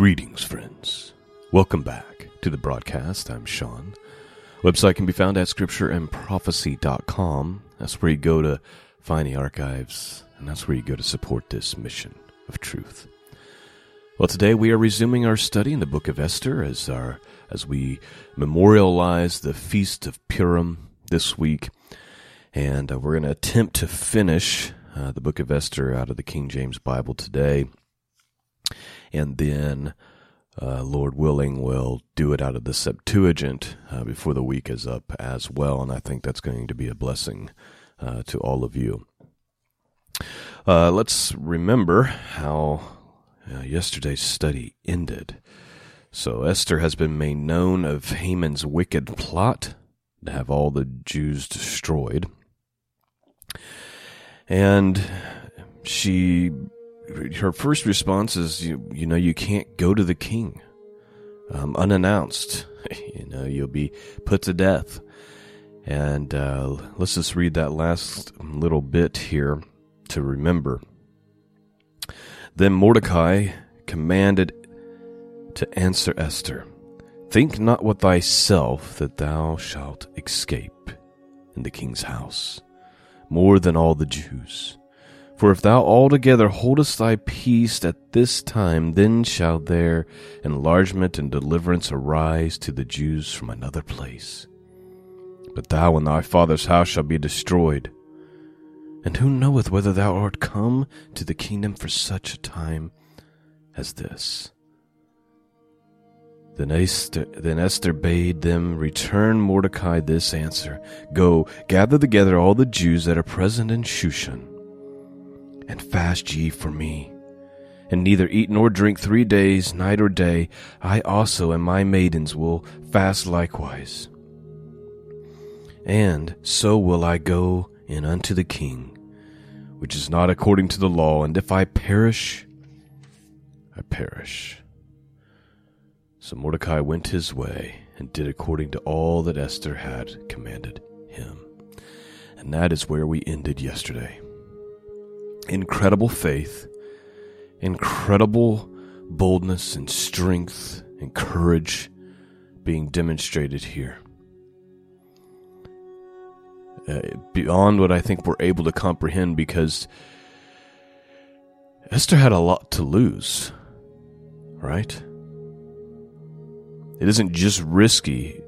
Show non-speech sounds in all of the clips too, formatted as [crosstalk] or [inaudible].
Greetings, friends. Welcome back to the broadcast. I'm Sean. Website can be found at scriptureandprophecy.com. That's where you go to find the archives, and that's where you go to support this mission of truth. Well, today we are resuming our study in the book of Esther as our as we memorialize the feast of Purim this week, and uh, we're going to attempt to finish uh, the book of Esther out of the King James Bible today and then uh, Lord willing, we'll do it out of the Septuagint uh, before the week is up as well, and I think that's going to be a blessing uh, to all of you. Uh, let's remember how uh, yesterday's study ended. So Esther has been made known of Haman's wicked plot to have all the Jews destroyed, and she her first response is, you, you know, you can't go to the king um, unannounced. [laughs] you know, you'll be put to death. And uh, let's just read that last little bit here to remember. Then Mordecai commanded to answer Esther Think not with thyself that thou shalt escape in the king's house more than all the Jews. For if thou altogether holdest thy peace at this time, then shall there enlargement and deliverance arise to the Jews from another place. But thou and thy father's house shall be destroyed. And who knoweth whether thou art come to the kingdom for such a time as this? Then Esther, then Esther bade them return Mordecai this answer Go, gather together all the Jews that are present in Shushan and fast ye for me. And neither eat nor drink three days, night or day. I also and my maidens will fast likewise. And so will I go in unto the king, which is not according to the law, and if I perish, I perish. So Mordecai went his way and did according to all that Esther had commanded him. And that is where we ended yesterday incredible faith, incredible boldness and strength and courage being demonstrated here. Uh, beyond what I think we're able to comprehend because Esther had a lot to lose, right? It isn't just risky.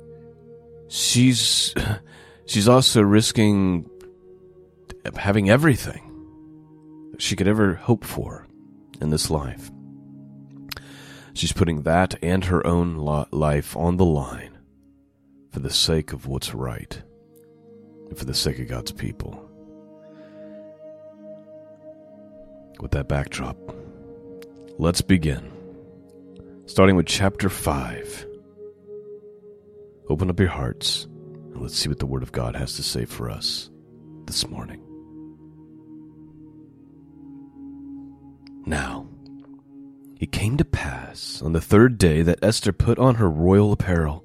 She's [laughs] she's also risking having everything she could ever hope for in this life. She's putting that and her own life on the line for the sake of what's right and for the sake of God's people. With that backdrop, let's begin. Starting with chapter 5. Open up your hearts and let's see what the Word of God has to say for us this morning. Now, it came to pass on the third day that Esther put on her royal apparel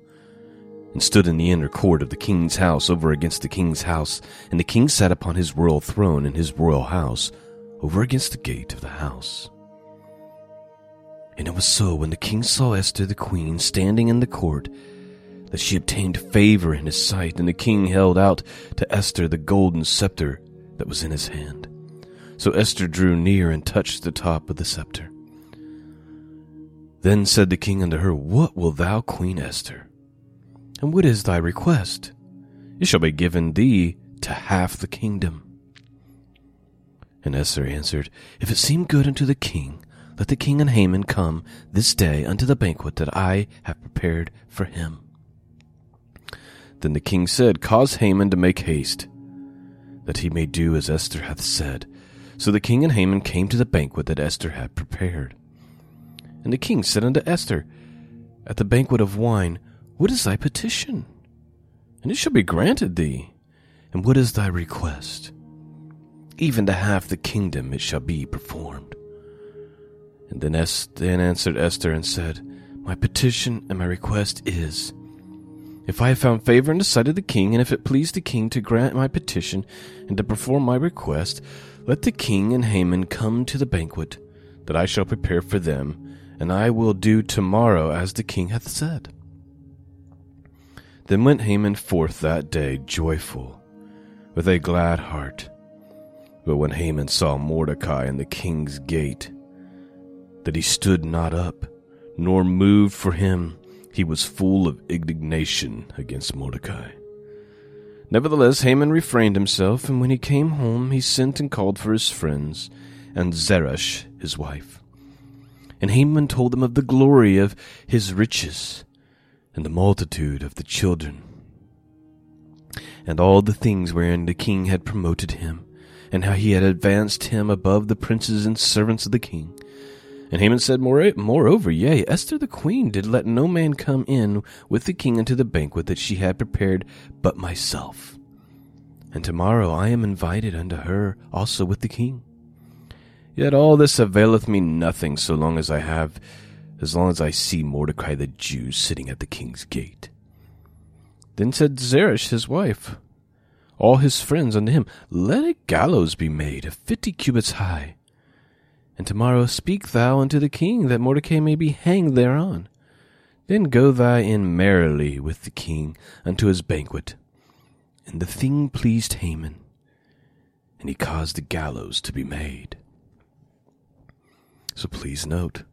and stood in the inner court of the king's house over against the king's house, and the king sat upon his royal throne in his royal house over against the gate of the house. And it was so when the king saw Esther the queen standing in the court that she obtained favor in his sight, and the king held out to Esther the golden scepter that was in his hand. So Esther drew near and touched the top of the scepter. Then said the king unto her, What wilt thou, Queen Esther? And what is thy request? It shall be given thee to half the kingdom. And Esther answered, If it seem good unto the king, let the king and Haman come this day unto the banquet that I have prepared for him. Then the king said, Cause Haman to make haste, that he may do as Esther hath said, so the king and Haman came to the banquet that Esther had prepared. And the king said unto Esther, At the banquet of wine, What is thy petition? And it shall be granted thee. And what is thy request? Even to half the kingdom it shall be performed. And then, es- then answered Esther and said, My petition and my request is, if I have found favor in the sight of the king, and if it please the king to grant my petition and to perform my request, let the king and Haman come to the banquet that I shall prepare for them, and I will do tomorrow as the king hath said. Then went Haman forth that day joyful, with a glad heart. But when Haman saw Mordecai in the king's gate, that he stood not up, nor moved for him, he was full of indignation against Mordecai. Nevertheless, Haman refrained himself, and when he came home, he sent and called for his friends and Zeresh his wife. And Haman told them of the glory of his riches and the multitude of the children, and all the things wherein the king had promoted him, and how he had advanced him above the princes and servants of the king. And Haman said, Moreover, yea, Esther the queen did let no man come in with the king unto the banquet that she had prepared but myself. And tomorrow I am invited unto her also with the king. Yet all this availeth me nothing so long as I have, as long as I see Mordecai the Jew sitting at the king's gate. Then said Zeresh his wife, all his friends unto him, Let a gallows be made of fifty cubits high. And tomorrow speak thou unto the king, that Mordecai may be hanged thereon. Then go thou in merrily with the king unto his banquet. And the thing pleased Haman, and he caused the gallows to be made. So please note.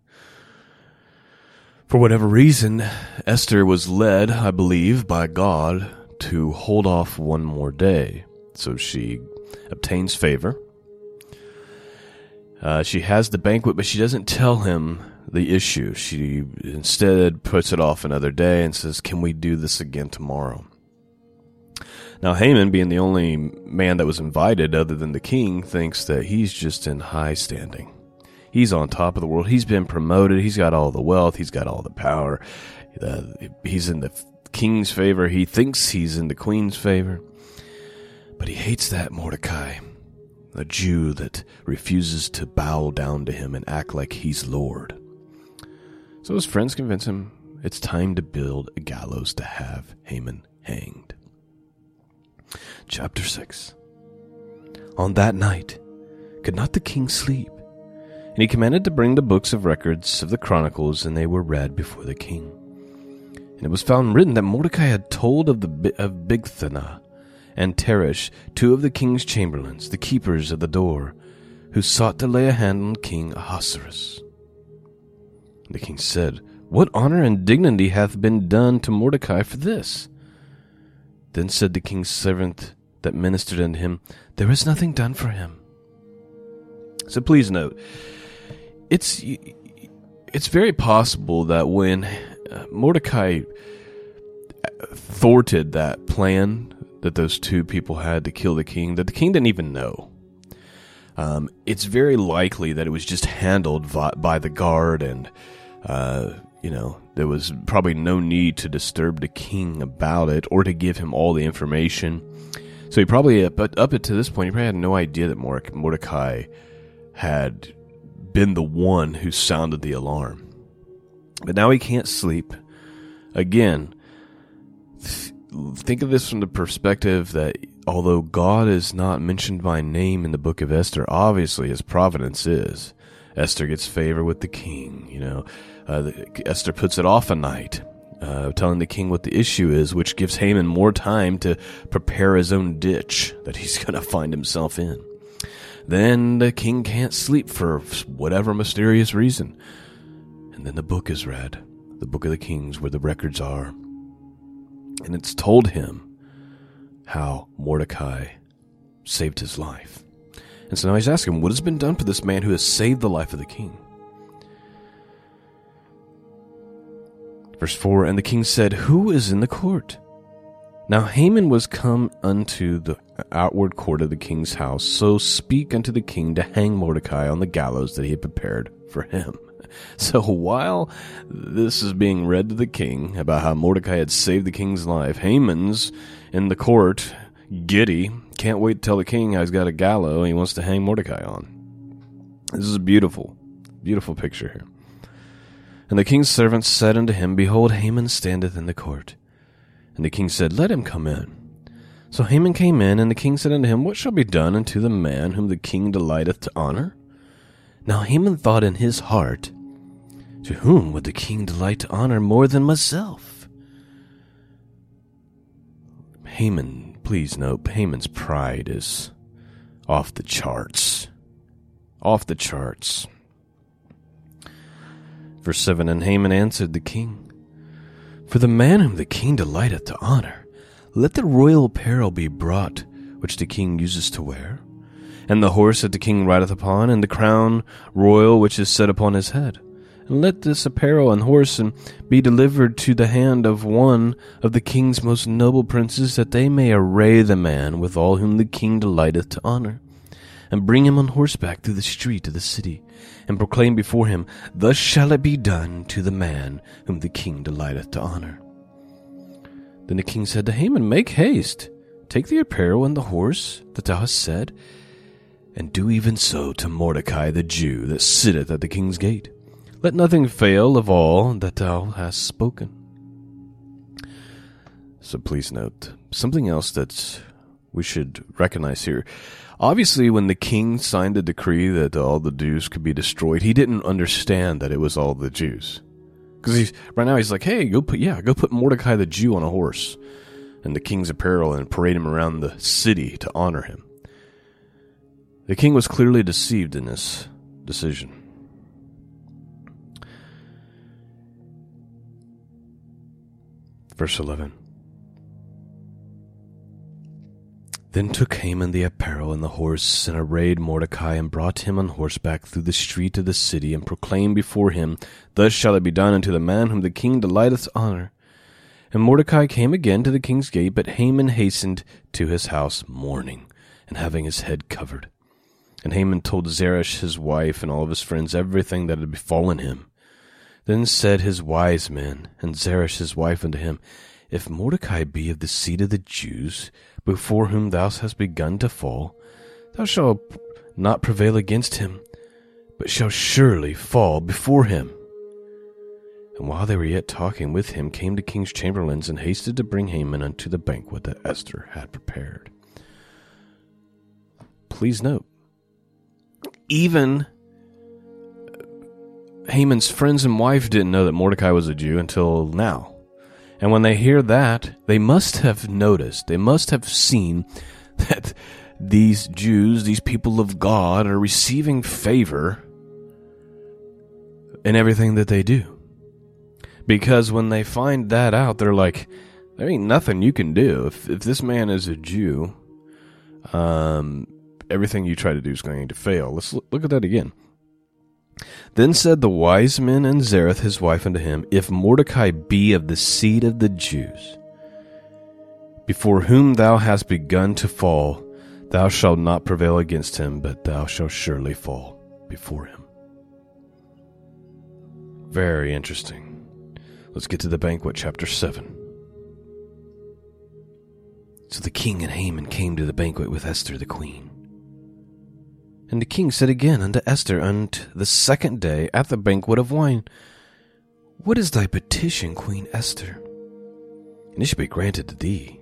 For whatever reason, Esther was led, I believe, by God to hold off one more day. So she obtains favor. Uh, she has the banquet, but she doesn't tell him the issue. She instead puts it off another day and says, Can we do this again tomorrow? Now, Haman, being the only man that was invited other than the king, thinks that he's just in high standing. He's on top of the world. He's been promoted. He's got all the wealth. He's got all the power. Uh, he's in the king's favor. He thinks he's in the queen's favor. But he hates that Mordecai, a Jew that refuses to bow down to him and act like he's Lord. So his friends convince him it's time to build a gallows to have Haman hanged. Chapter 6 On that night, could not the king sleep? And he commanded to bring the books of records of the chronicles, and they were read before the king. And it was found written that Mordecai had told of the of Bigthana and Teresh, two of the king's chamberlains, the keepers of the door, who sought to lay a hand on King Ahasuerus. The king said, What honor and dignity hath been done to Mordecai for this? Then said the king's servant that ministered unto him, There is nothing done for him. So please note, it's it's very possible that when uh, Mordecai thwarted that plan that those two people had to kill the king, that the king didn't even know. Um, it's very likely that it was just handled by the guard, and uh, you know there was probably no need to disturb the king about it or to give him all the information. So he probably, but up to this point, he probably had no idea that Mordecai had been the one who sounded the alarm. But now he can't sleep. Again, think of this from the perspective that although God is not mentioned by name in the book of Esther, obviously his providence is. Esther gets favor with the king, you know. Uh, the, Esther puts it off a night, uh, telling the king what the issue is, which gives Haman more time to prepare his own ditch that he's [laughs] going to find himself in. Then the king can't sleep for whatever mysterious reason. And then the book is read, the book of the kings, where the records are. And it's told him how Mordecai saved his life. And so now he's asking, what has been done for this man who has saved the life of the king? Verse 4 And the king said, Who is in the court? Now Haman was come unto the outward court of the king's house, so speak unto the king to hang Mordecai on the gallows that he had prepared for him. [laughs] So while this is being read to the king about how Mordecai had saved the king's life, Haman's in the court, giddy, can't wait to tell the king how he's got a gallows and he wants to hang Mordecai on. This is a beautiful, beautiful picture here. And the king's servants said unto him, Behold, Haman standeth in the court. And the king said, Let him come in. So Haman came in, and the king said unto him, What shall be done unto the man whom the king delighteth to honor? Now Haman thought in his heart To whom would the king delight to honor more than myself? Haman, please note, Haman's pride is off the charts. Off the charts. Verse 7 And Haman answered the king, For the man whom the king delighteth to honor, let the royal apparel be brought, which the king uses to wear, and the horse that the king rideth upon, and the crown royal which is set upon his head. And let this apparel and horse be delivered to the hand of one of the king's most noble princes, that they may array the man with all whom the king delighteth to honor, and bring him on horseback through the street of the city, and proclaim before him, Thus shall it be done to the man whom the king delighteth to honor. Then the king said to Haman, Make haste, take the apparel and the horse that thou hast said, and do even so to Mordecai the Jew that sitteth at the king's gate. Let nothing fail of all that thou hast spoken. So please note something else that we should recognize here. Obviously, when the king signed the decree that all the Jews could be destroyed, he didn't understand that it was all the Jews. Because right now he's like, hey, go put yeah, go put Mordecai the Jew on a horse and the king's apparel and parade him around the city to honor him. The king was clearly deceived in this decision. Verse 11 Then took Haman the apparel and the horse, and arrayed Mordecai, and brought him on horseback through the street of the city, and proclaimed before him, Thus shall it be done unto the man whom the king delighteth honor. And Mordecai came again to the king's gate, but Haman hastened to his house mourning, and having his head covered. And Haman told Zeresh his wife and all of his friends everything that had befallen him. Then said his wise men, and Zeresh his wife unto him, If Mordecai be of the seed of the Jews, before whom thou hast begun to fall, thou shalt not prevail against him, but shall surely fall before him. And while they were yet talking with him, came the king's chamberlains and hasted to bring Haman unto the banquet that Esther had prepared. Please note, even Haman's friends and wife didn't know that Mordecai was a Jew until now. And when they hear that, they must have noticed, they must have seen [laughs] that these Jews, these people of God, are receiving favor in everything that they do. Because when they find that out, they're like, there ain't nothing you can do. If, if this man is a Jew, um, everything you try to do is going to fail. Let's look, look at that again. Then said the wise men and Zeresh his wife unto him, If Mordecai be of the seed of the Jews, before whom thou hast begun to fall, thou shalt not prevail against him, but thou shalt surely fall before him. Very interesting. Let's get to the banquet, chapter 7. So the king and Haman came to the banquet with Esther the queen. And the king said again unto Esther unto the second day at the banquet of wine, What is thy petition, Queen Esther? And it shall be granted to thee.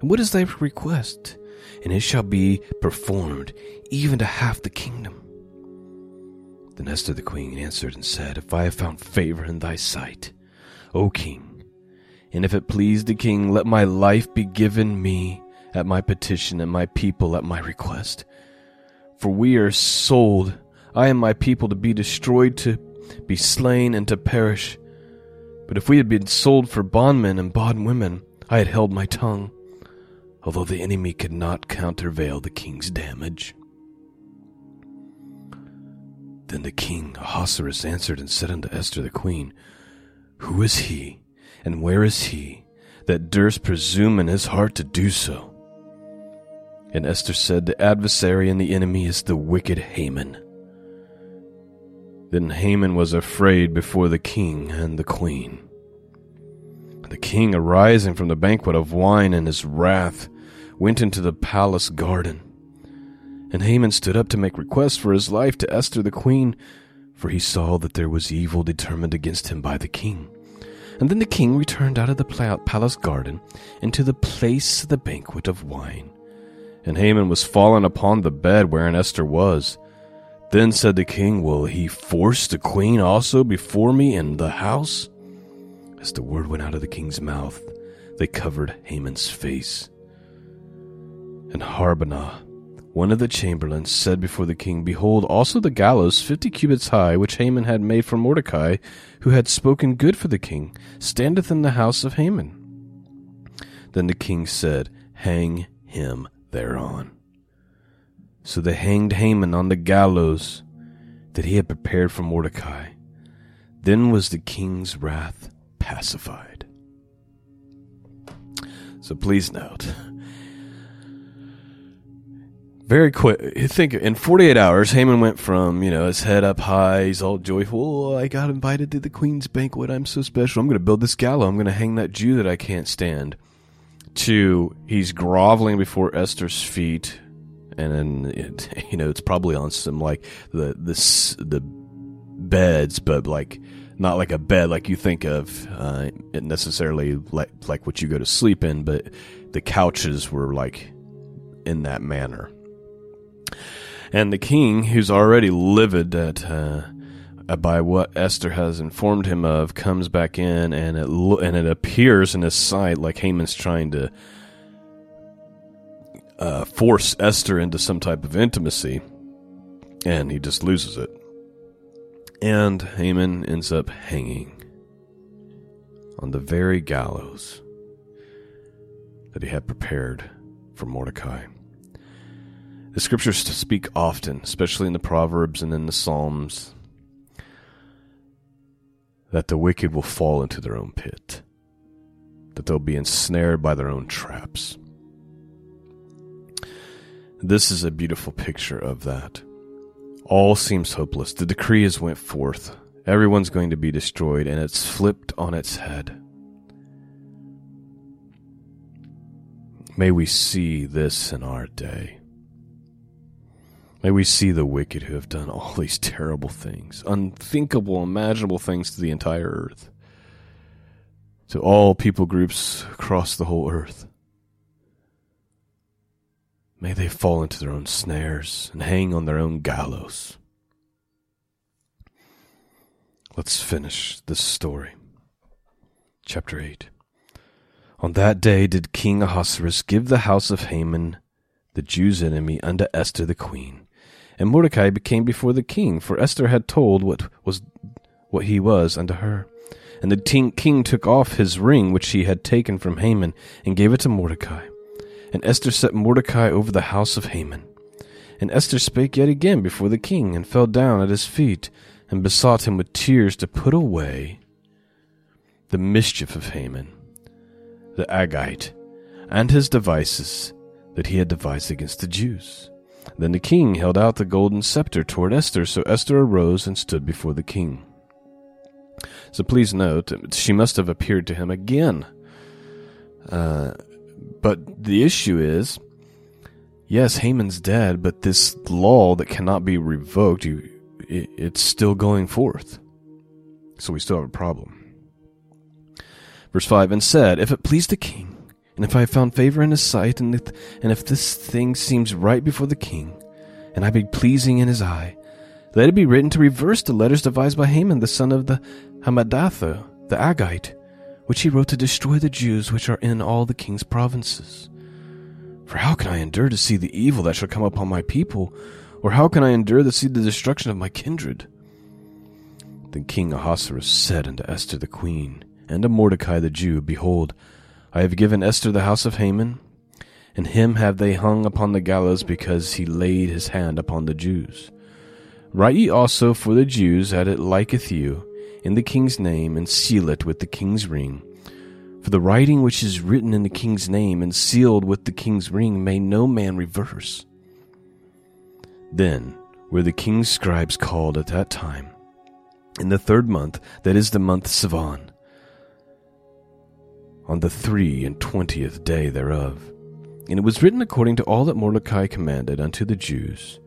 And what is thy request? And it shall be performed, even to half the kingdom. Then Esther the queen answered and said, If I have found favor in thy sight, O king, and if it please the king, let my life be given me at my petition, and my people at my request. For we are sold, I and my people, to be destroyed, to be slain, and to perish. But if we had been sold for bondmen and bondwomen, I had held my tongue, although the enemy could not countervail the king's damage. Then the king Ahasuerus answered and said unto Esther the queen, Who is he, and where is he, that durst presume in his heart to do so? And Esther said, The adversary and the enemy is the wicked Haman. Then Haman was afraid before the king and the queen. The king, arising from the banquet of wine in his wrath, went into the palace garden. And Haman stood up to make request for his life to Esther the queen, for he saw that there was evil determined against him by the king. And then the king returned out of the palace garden into the place of the banquet of wine. And Haman was fallen upon the bed wherein Esther was. Then said the king, Will he force the queen also before me in the house? As the word went out of the king's mouth, they covered Haman's face. And Harbonah, one of the chamberlains, said before the king, Behold, also the gallows fifty cubits high, which Haman had made for Mordecai, who had spoken good for the king, standeth in the house of Haman. Then the king said, Hang him thereon. So they hanged Haman on the gallows that he had prepared for Mordecai. Then was the king's wrath pacified. So please note. Very quick. Think in 48 hours, Haman went from, you know, his head up high, he's all joyful. Oh, I got invited to the queen's banquet. I'm so special. I'm going to build this gallows. I'm going to hang that Jew that I can't stand. To he's groveling before Esther's feet, and then it, [laughs] you know it's probably on some like the the the beds, but like not like a bed like you think of uh, necessarily like like what you go to sleep in, but the couches were like in that manner. And the king, who's already livid at uh, by what Esther has informed him of, comes back in, and it lo- and it appears in his sight like Haman's trying to uh, force Esther into some type of intimacy, and he just loses it. And Haman ends up hanging on the very gallows that he had prepared for Mordecai. The scriptures speak often, especially in the Proverbs and in the Psalms, that the wicked will fall into their own pit, that they'll be ensnared by their own traps. This is a beautiful picture of that. All seems hopeless. The decree has went forth. Everyone's going to be destroyed, and it's flipped on its head. May we see this in our day. May we see the wicked who have done all these terrible things, unthinkable, imaginable things to the entire earth, to all people groups across the whole earth. May they fall into their own snares and hang on their own gallows. Let's finish this story. Chapter 8 On that day did King Ahasuerus give the house of Haman, the Jew's enemy, unto Esther the queen. And Mordecai became before the king, for Esther had told what was what he was unto her. And the king took off his ring which he had taken from Haman, and gave it to Mordecai. And Esther set Mordecai over the house of Haman. And Esther spake yet again before the king, and fell down at his feet, and besought him with tears to put away the mischief of Haman, the Agagite, and his devices that he had devised against the Jews. Then the king held out the golden scepter toward Esther, so Esther arose and stood before the king. So please note, she must have appeared to him again. Uh, but the issue is, yes, Haman's dead, but this law that cannot be revoked, you, it, it's still going forth. So we still have a problem. Verse 5 And said, If it please the king, and if I have found favor in his sight, and if, and if this thing seems right before the king, and I be pleasing in his eye, let it be written to reverse the letters devised by Haman, the son of the Hammedatha, the Agagite, which he wrote to destroy the Jews which are in all the king's provinces. For how can I endure to see the evil that shall come upon my people, or how can I endure to see the destruction of my kindred? Then King Ahasuerus said unto Esther the queen, and to Mordecai the Jew, Behold, I have given Esther the house of Haman, and him have they hung upon the gallows because he laid his hand upon the Jews. Write ye also for the Jews that it liketh you, in the king's name, and seal it with the king's ring. For the writing which is written in the king's name and sealed with the king's ring may no man reverse. Then were the king's scribes called at that time, in the third month, that is the month Sivan, on the three and twentieth day thereof. And it was written according to all that Mordecai commanded unto the Jews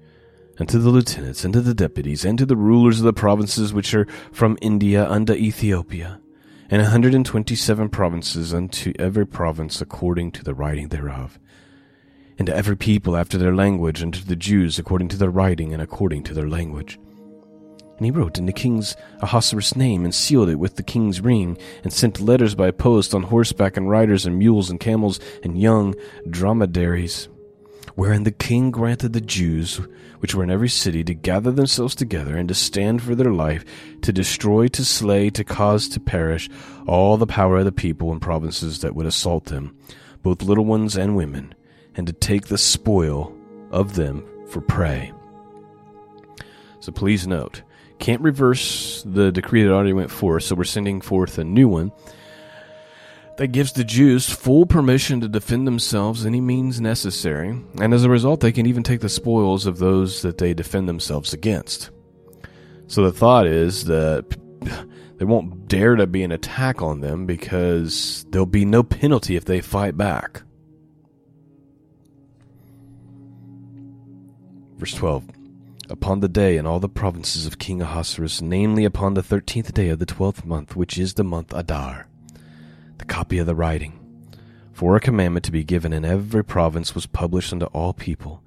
and to the lieutenants, and to the deputies, and to the rulers of the provinces which are from India unto Ethiopia, and a hundred and twenty seven provinces unto every province according to the writing thereof. and to every people after their language, and to the Jews according to their writing and according to their language. And he wrote in the king's Ahasuerus' name, and sealed it with the king's ring, and sent letters by post on horseback, and riders, and mules, and camels, and young dromedaries, wherein the king granted the Jews, which were in every city, to gather themselves together, and to stand for their life, to destroy, to slay, to cause to perish all the power of the people and provinces that would assault them, both little ones and women and to take the spoil of them for prey. So please note, can't reverse the decree that already went forth, so we're sending forth a new one that gives the Jews full permission to defend themselves any means necessary, and as a result, they can even take the spoils of those that they defend themselves against. So the thought is that [sighs] they won't dare to be an attack on them because there'll be no penalty if they fight back. Verse 12 Upon the day in all the provinces of King Ahasuerus, namely upon the thirteenth day of the twelfth month, which is the month Adar, the copy of the writing, for a commandment to be given in every province was published unto all people,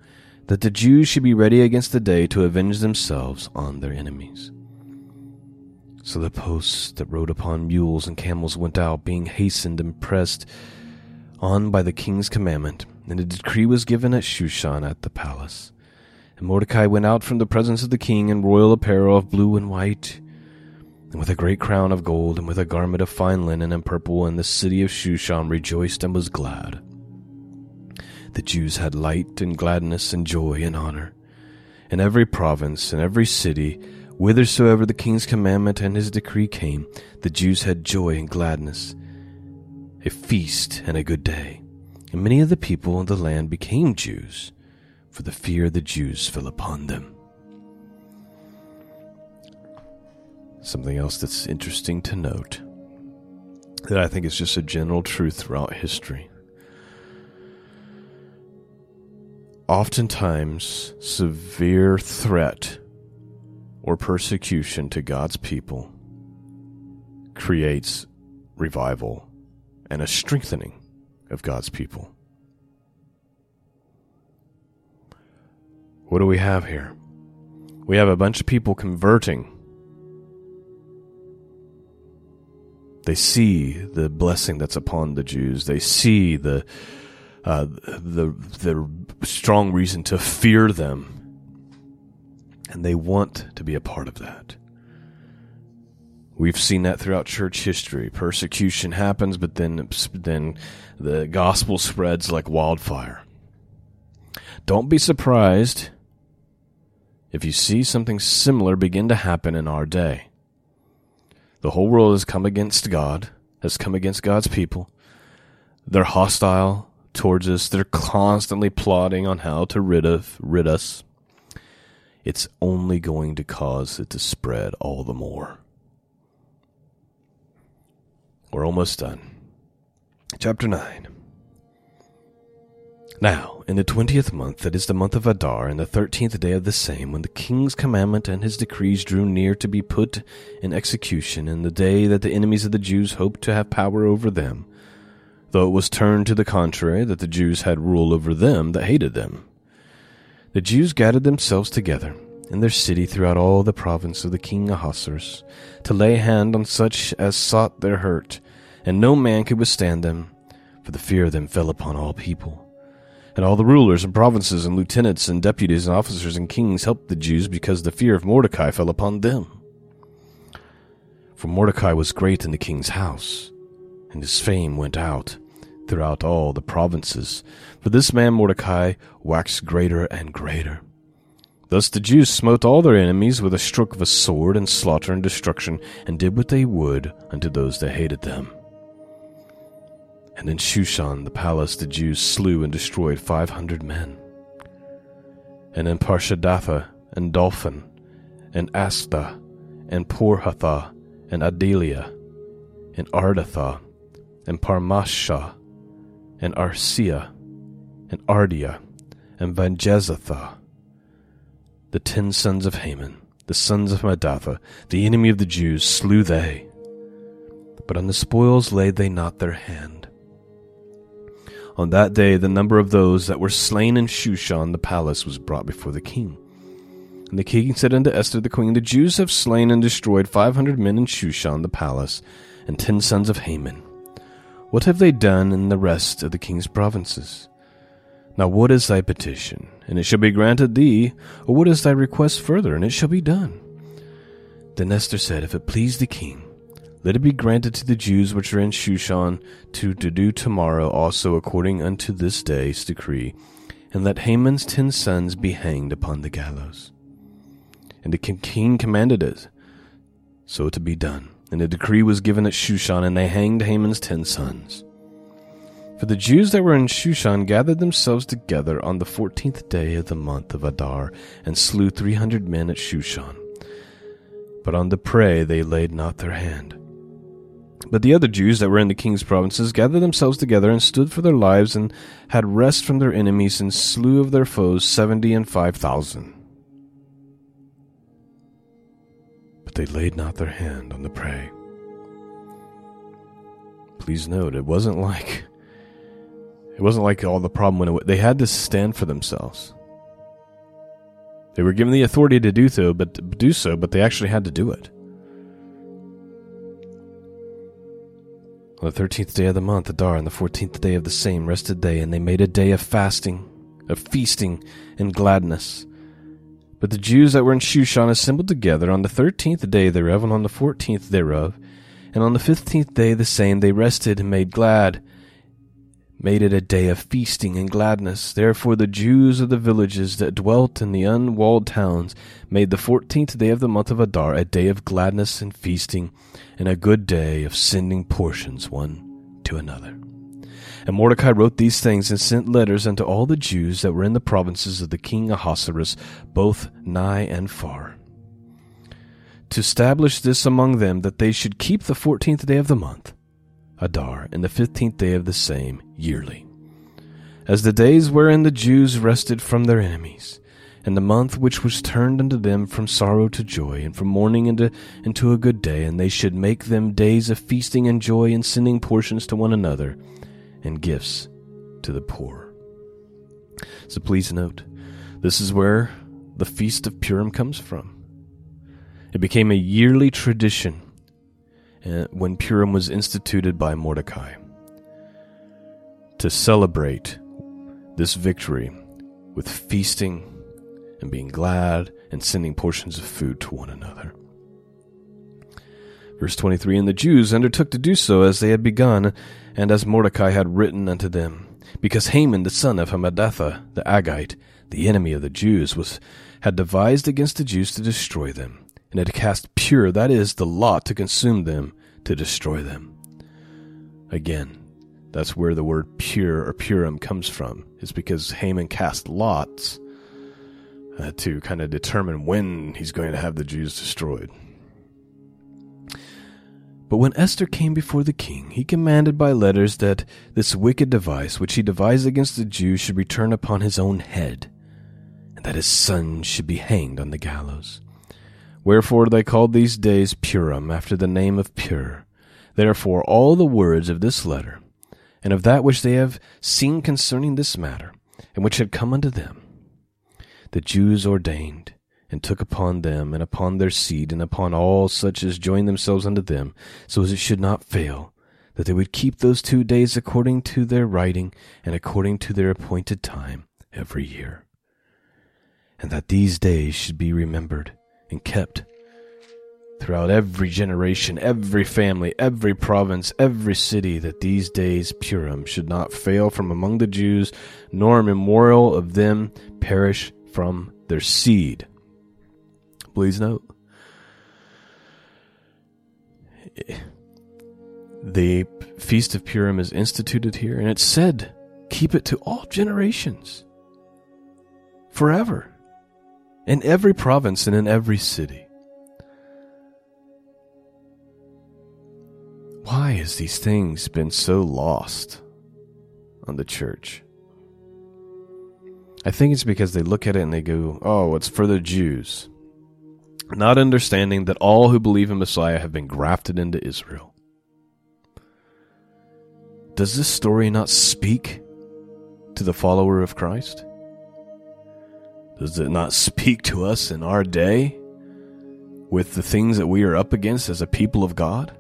that the Jews should be ready against the day to avenge themselves on their enemies. So the posts that rode upon mules and camels went out, being hastened and pressed on by the king's commandment, and a decree was given at Shushan at the palace. And Mordecai went out from the presence of the king in royal apparel of blue and white, and with a great crown of gold, and with a garment of fine linen and purple, and the city of Shushan rejoiced and was glad. The Jews had light and gladness and joy and honor. In every province and every city, whithersoever the king's commandment and his decree came, the Jews had joy and gladness, a feast and a good day. And many of the people of the land became Jews for the fear the Jews fell upon them. Something else that's interesting to note that I think is just a general truth throughout history. Oftentimes, severe threat or persecution to God's people creates revival and a strengthening of God's people. What do we have here? We have a bunch of people converting. They see the blessing that's upon the Jews. They see the uh, the the strong reason to fear them, and they want to be a part of that. We've seen that throughout church history. Persecution happens, but then then the gospel spreads like wildfire. Don't be surprised if you see something similar begin to happen in our day. The whole world has come against God, has come against God's people. They're hostile towards us. They're constantly plotting on how to rid of rid us. It's only going to cause it to spread all the more. We're almost done. Chapter 9. Now, in the twentieth month, that is the month of Adar, in the thirteenth day of the same, when the king's commandment and his decrees drew near to be put in execution, in the day that the enemies of the Jews hoped to have power over them, though it was turned to the contrary, that the Jews had rule over them that hated them. The Jews gathered themselves together in their city throughout all the province of the king Ahasuerus, to lay hand on such as sought their hurt, and no man could withstand them, for the fear of them fell upon all people. And all the rulers and provinces and lieutenants and deputies and officers and kings helped the Jews because the fear of Mordecai fell upon them. For Mordecai was great in the king's house, and his fame went out throughout all the provinces. For this man Mordecai waxed greater and greater. Thus the Jews smote all their enemies with a stroke of a sword, and slaughter and destruction, and did what they would unto those that hated them. And in Shushan, the palace, the Jews slew and destroyed five hundred men. And in Parshandatha, and Dalphon, and Astha, and Poratha, and Adalia, and Ardatha, and Parmashah, and Arsia, and Ardia, and Vajezatha, the ten sons of Haman, the sons of Mattatha, the enemy of the Jews, slew they. But on the spoils laid they not their hand On that day, the number of those that were slain in Shushan the palace was brought before the king. And the king said unto Esther the queen, The Jews have slain and destroyed five hundred men in Shushan the palace, and ten sons of Haman. What have they done in the rest of the king's provinces? Now what is thy petition? And it shall be granted thee, or what is thy request further? And it shall be done. Then Esther said, If it please the king, let it be granted to the Jews which are in Shushan to, to do tomorrow also according unto this day's decree, and let Haman's ten sons be hanged upon the gallows. And the king commanded it, so to be done. And a decree was given at Shushan, and they hanged Haman's ten sons. For the Jews that were in Shushan gathered themselves together on the fourteenth day of the month of Adar, and slew three hundred men at Shushan. But on the prey they laid not their hand. But the other Jews that were in the king's provinces gathered themselves together and stood for their lives and had rest from their enemies and slew of their foes seventy and five thousand. But they laid not their hand on the prey. Please note, it wasn't like it wasn't like all the problem went away. They had to stand for themselves. They were given the authority to do so, but do so, but they actually had to do it. On the thirteenth day of the month, Adar, on the fourteenth day of the same rested day, and they made a day of fasting, of feasting, and gladness. But the Jews that were in Shushan assembled together on the thirteenth day thereof, and on the fourteenth thereof, and on the fifteenth day the same they rested and made glad, made it a day of feasting and gladness. Therefore the Jews of the villages that dwelt in the unwalled towns made the fourteenth day of the month of Adar a day of gladness and feasting, and a good day of sending portions one to another. And Mordecai wrote these things and sent letters unto all the Jews that were in the provinces of the king Ahasuerus, both nigh and far, to establish this among them that they should keep the fourteenth day of the month Adar, and the fifteenth day of the same, yearly. As the days wherein the Jews rested from their enemies, and the month which was turned unto them from sorrow to joy, and from mourning into, into a good day, and they should make them days of feasting and joy, and sending portions to one another, and gifts to the poor. So please note, this is where the Feast of Purim comes from. It became a yearly tradition Uh, when Purim was instituted by Mordecai to celebrate this victory with feasting and being glad and sending portions of food to one another. Verse 23 And the Jews undertook to do so as they had begun, and as Mordecai had written unto them, because Haman the son of Hammedatha the Agagite, the enemy of the Jews, was had devised against the Jews to destroy them and had cast Pur, that is, the lot to consume them, to destroy them. Again, that's where the word Pur or purim comes from, is because Haman cast lots uh, to kind of determine when he's going to have the Jews destroyed. But when Esther came before the king, he commanded by letters that this wicked device which he devised against the Jews should return upon his own head, and that his son should be hanged on the gallows. Wherefore they called these days Purim, after the name of Pur. Therefore all the words of this letter, and of that which they have seen concerning this matter, and which had come unto them, the Jews ordained, and took upon them, and upon their seed, and upon all such as joined themselves unto them, so as it should not fail, that they would keep those two days according to their writing, and according to their appointed time every year. And that these days should be remembered and kept throughout every generation, every family, every province, every city, that these days Purim should not fail from among the Jews, nor a memorial of them perish from their seed. Please note. The Feast of Purim is instituted here, and it said, keep it to all generations, forever in every province and in every city. Why has these things been so lost on the church? I think it's because they look at it and they go, oh, it's for the Jews. Not understanding that all who believe in Messiah have been grafted into Israel. Does this story not speak to the follower of Christ? Does it not speak to us in our day with the things that we are up against as a people of God?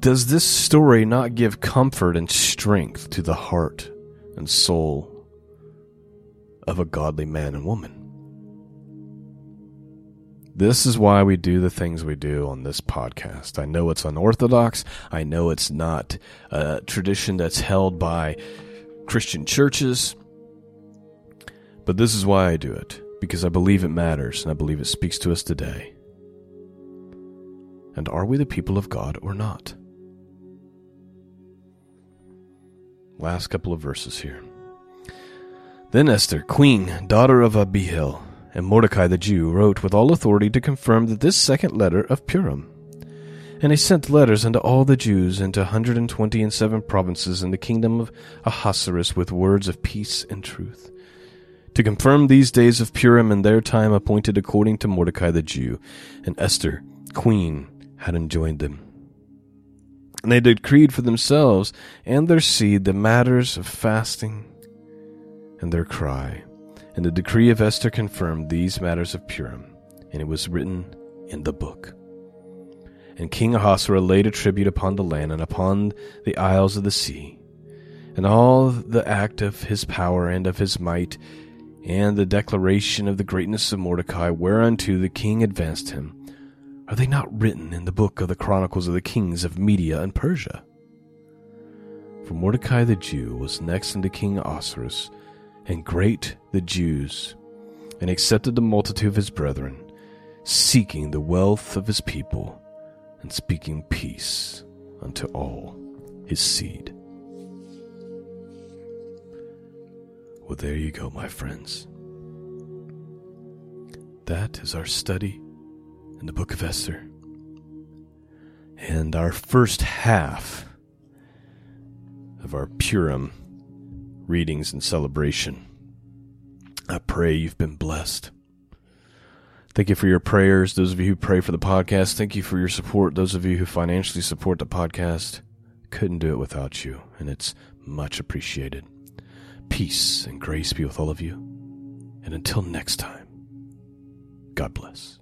Does this story not give comfort and strength to the heart and soul of a godly man and woman? This is why we do the things we do on this podcast. I know it's unorthodox. I know it's not a tradition that's held by Christian churches. But this is why I do it, because I believe it matters and I believe it speaks to us today. And are we the people of God or not? Last couple of verses here. Then Esther, queen, daughter of Abihail, and Mordecai the Jew wrote with all authority to confirm that this second letter of Purim. And he sent letters unto all the Jews into a hundred and twenty and seven provinces in the kingdom of Ahasuerus with words of peace and truth. To confirm these days of Purim in their time appointed according to Mordecai the Jew, and Esther, queen, had enjoined them. And they decreed for themselves and their seed the matters of fasting and their cry and the decree of Esther confirmed these matters of Purim, and it was written in the book. And King Ahasuerus laid a tribute upon the land and upon the isles of the sea, and all the act of his power and of his might, and the declaration of the greatness of Mordecai, whereunto the king advanced him, are they not written in the book of the chronicles of the kings of Media and Persia? For Mordecai the Jew was next unto King Ahasuerus, and great the Jews, and accepted the multitude of his brethren, seeking the wealth of his people, and speaking peace unto all his seed. Well, there you go, my friends. That is our study in the book of Esther. And our first half of our Purim readings and celebration. I pray you've been blessed. Thank you for your prayers, those of you who pray for the podcast. Thank you for your support, those of you who financially support the podcast. Couldn't do it without you, and it's much appreciated. Peace and grace be with all of you. And until next time, God bless.